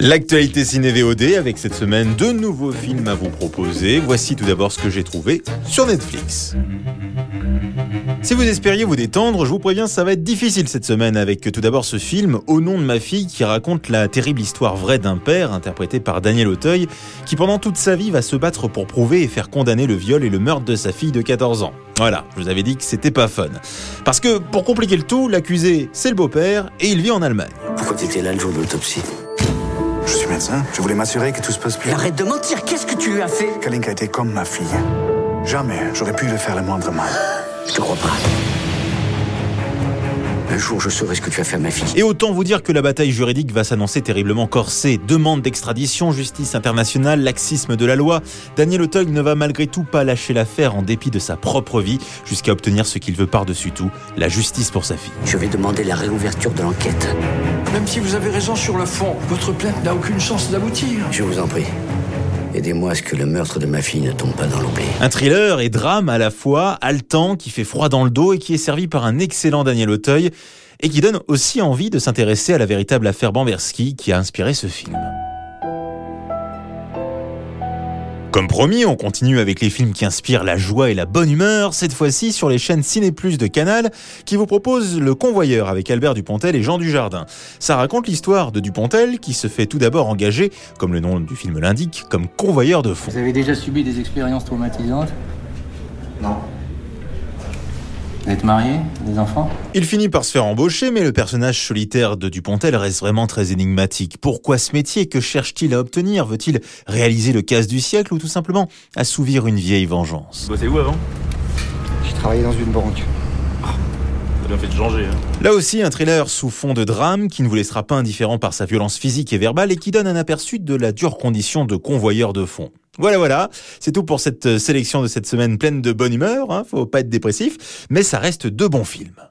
L'actualité ciné VOD avec cette semaine deux nouveaux films à vous proposer. Voici tout d'abord ce que j'ai trouvé sur Netflix. Si vous espériez vous détendre, je vous préviens, ça va être difficile cette semaine avec tout d'abord ce film Au nom de ma fille qui raconte la terrible histoire vraie d'un père interprété par Daniel Auteuil qui pendant toute sa vie va se battre pour prouver et faire condamner le viol et le meurtre de sa fille de 14 ans. Voilà, je vous avais dit que c'était pas fun. Parce que pour compliquer le tout, l'accusé c'est le beau-père et il vit en Allemagne. Pourquoi t'étais là le jour de l'autopsie? Je suis médecin. Je voulais m'assurer que tout se passe bien. Arrête de mentir, qu'est-ce que tu lui as fait? Kalinka était comme ma fille. Jamais j'aurais pu lui faire le moindre mal. Je te crois pas. Un jour, je saurai ce que tu as fait à ma fille. Et autant vous dire que la bataille juridique va s'annoncer terriblement corsée. Demande d'extradition, justice internationale, laxisme de la loi. Daniel Auteuil ne va malgré tout pas lâcher l'affaire en dépit de sa propre vie, jusqu'à obtenir ce qu'il veut par-dessus tout, la justice pour sa fille. Je vais demander la réouverture de l'enquête. Même si vous avez raison sur le fond, votre plainte n'a aucune chance d'aboutir. Je vous en prie. Aidez-moi à ce que le meurtre de ma fille ne tombe pas dans l'oubli. Un thriller et drame à la fois, haletant, qui fait froid dans le dos et qui est servi par un excellent Daniel Auteuil et qui donne aussi envie de s'intéresser à la véritable affaire Bamberski qui a inspiré ce film. Comme promis, on continue avec les films qui inspirent la joie et la bonne humeur, cette fois-ci sur les chaînes Ciné Plus de Canal, qui vous propose Le Convoyeur avec Albert Dupontel et Jean Dujardin. Ça raconte l'histoire de Dupontel qui se fait tout d'abord engager, comme le nom du film l'indique, comme convoyeur de fond. Vous avez déjà subi des expériences traumatisantes? Non. Vous êtes marié Des enfants? Il finit par se faire embaucher, mais le personnage solitaire de Dupontel reste vraiment très énigmatique. Pourquoi ce métier? Que cherche-t-il à obtenir? Veut-il réaliser le casse du siècle ou tout simplement assouvir une vieille vengeance? Bossez où avant? J'ai travaillé dans une banque. Changer. Hein. Là aussi, un thriller sous fond de drame qui ne vous laissera pas indifférent par sa violence physique et verbale et qui donne un aperçu de la dure condition de convoyeur de fond. Voilà, voilà, c'est tout pour cette sélection de cette semaine pleine de bonne humeur, hein, faut pas être dépressif, mais ça reste de bons films.